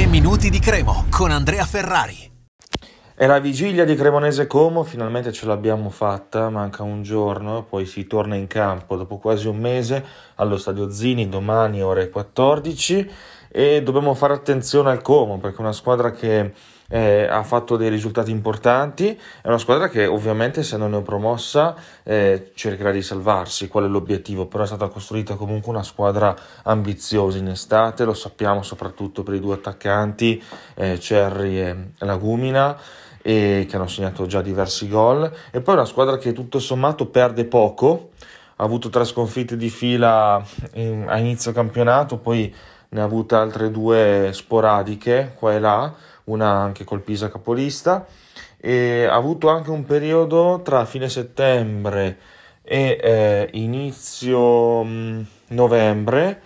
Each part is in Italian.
3 minuti di Cremo con Andrea Ferrari. È la vigilia di Cremonese Como, finalmente ce l'abbiamo fatta, manca un giorno, poi si torna in campo dopo quasi un mese allo Stadio Zini domani ore 14 e dobbiamo fare attenzione al Como perché è una squadra che eh, ha fatto dei risultati importanti, è una squadra che ovviamente essendo neopromossa eh, cercherà di salvarsi, qual è l'obiettivo, però è stata costruita comunque una squadra ambiziosa in estate, lo sappiamo soprattutto per i due attaccanti eh, Cerri e Lagumina e che hanno segnato già diversi gol. E poi una squadra che tutto sommato perde poco. Ha avuto tre sconfitte di fila in, a inizio campionato poi ne ha avute altre due sporadiche qua e là una anche col Pisa capolista e ha avuto anche un periodo tra fine settembre e eh, inizio mh, mm, novembre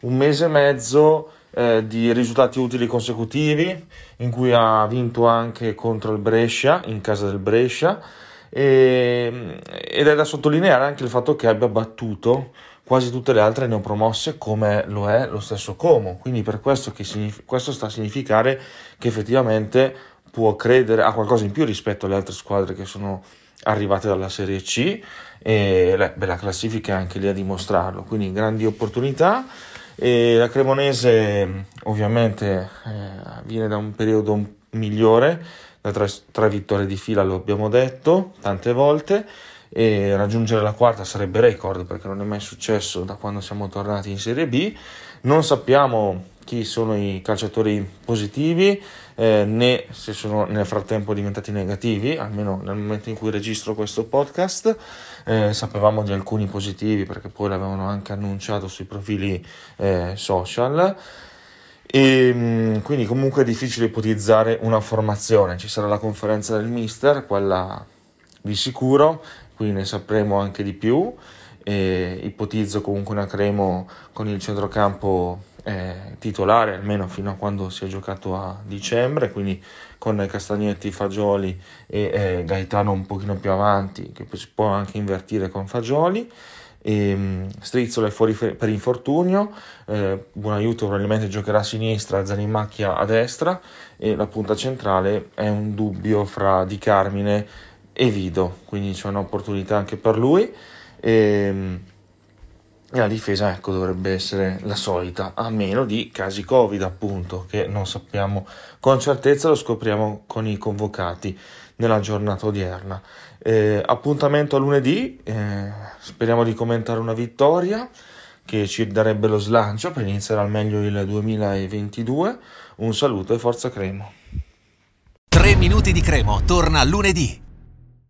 un mese e mezzo eh, di risultati utili consecutivi in cui ha vinto anche contro il Brescia in casa del Brescia e, ed è da sottolineare anche il fatto che abbia battuto quasi tutte le altre neopromosse come lo è lo stesso Como. Quindi per questo, che signif- questo sta a significare che effettivamente può credere a qualcosa in più rispetto alle altre squadre che sono arrivate dalla Serie C e beh, la classifica è anche lì a dimostrarlo. Quindi grandi opportunità e la Cremonese ovviamente eh, viene da un periodo migliore, da tre, tre vittorie di fila lo abbiamo detto tante volte e raggiungere la quarta sarebbe record perché non è mai successo da quando siamo tornati in Serie B. Non sappiamo chi sono i calciatori positivi eh, né se sono nel frattempo diventati negativi, almeno nel momento in cui registro questo podcast. Eh, sapevamo di alcuni positivi perché poi l'avevano anche annunciato sui profili eh, social. E mm, quindi comunque è difficile ipotizzare una formazione. Ci sarà la conferenza del mister, quella di sicuro, quindi ne sapremo anche di più. E ipotizzo comunque una Cremo con il centrocampo eh, titolare almeno fino a quando si è giocato a dicembre, quindi con Castagnetti, Fagioli e eh, Gaetano un pochino più avanti, che si può anche invertire con Fagioli. E, um, Strizzola è fuori per infortunio, eh, buon aiuto probabilmente giocherà a sinistra, Zanimacchia a destra e la punta centrale è un dubbio fra Di Carmine e Vido, quindi c'è un'opportunità anche per lui. E, um, e la difesa ecco, dovrebbe essere la solita, a meno di casi Covid appunto, che non sappiamo con certezza, lo scopriamo con i convocati nella giornata odierna. Eh, appuntamento a lunedì, eh, speriamo di commentare una vittoria che ci darebbe lo slancio per iniziare al meglio il 2022. Un saluto e forza Cremo. 3 minuti di Cremo torna lunedì.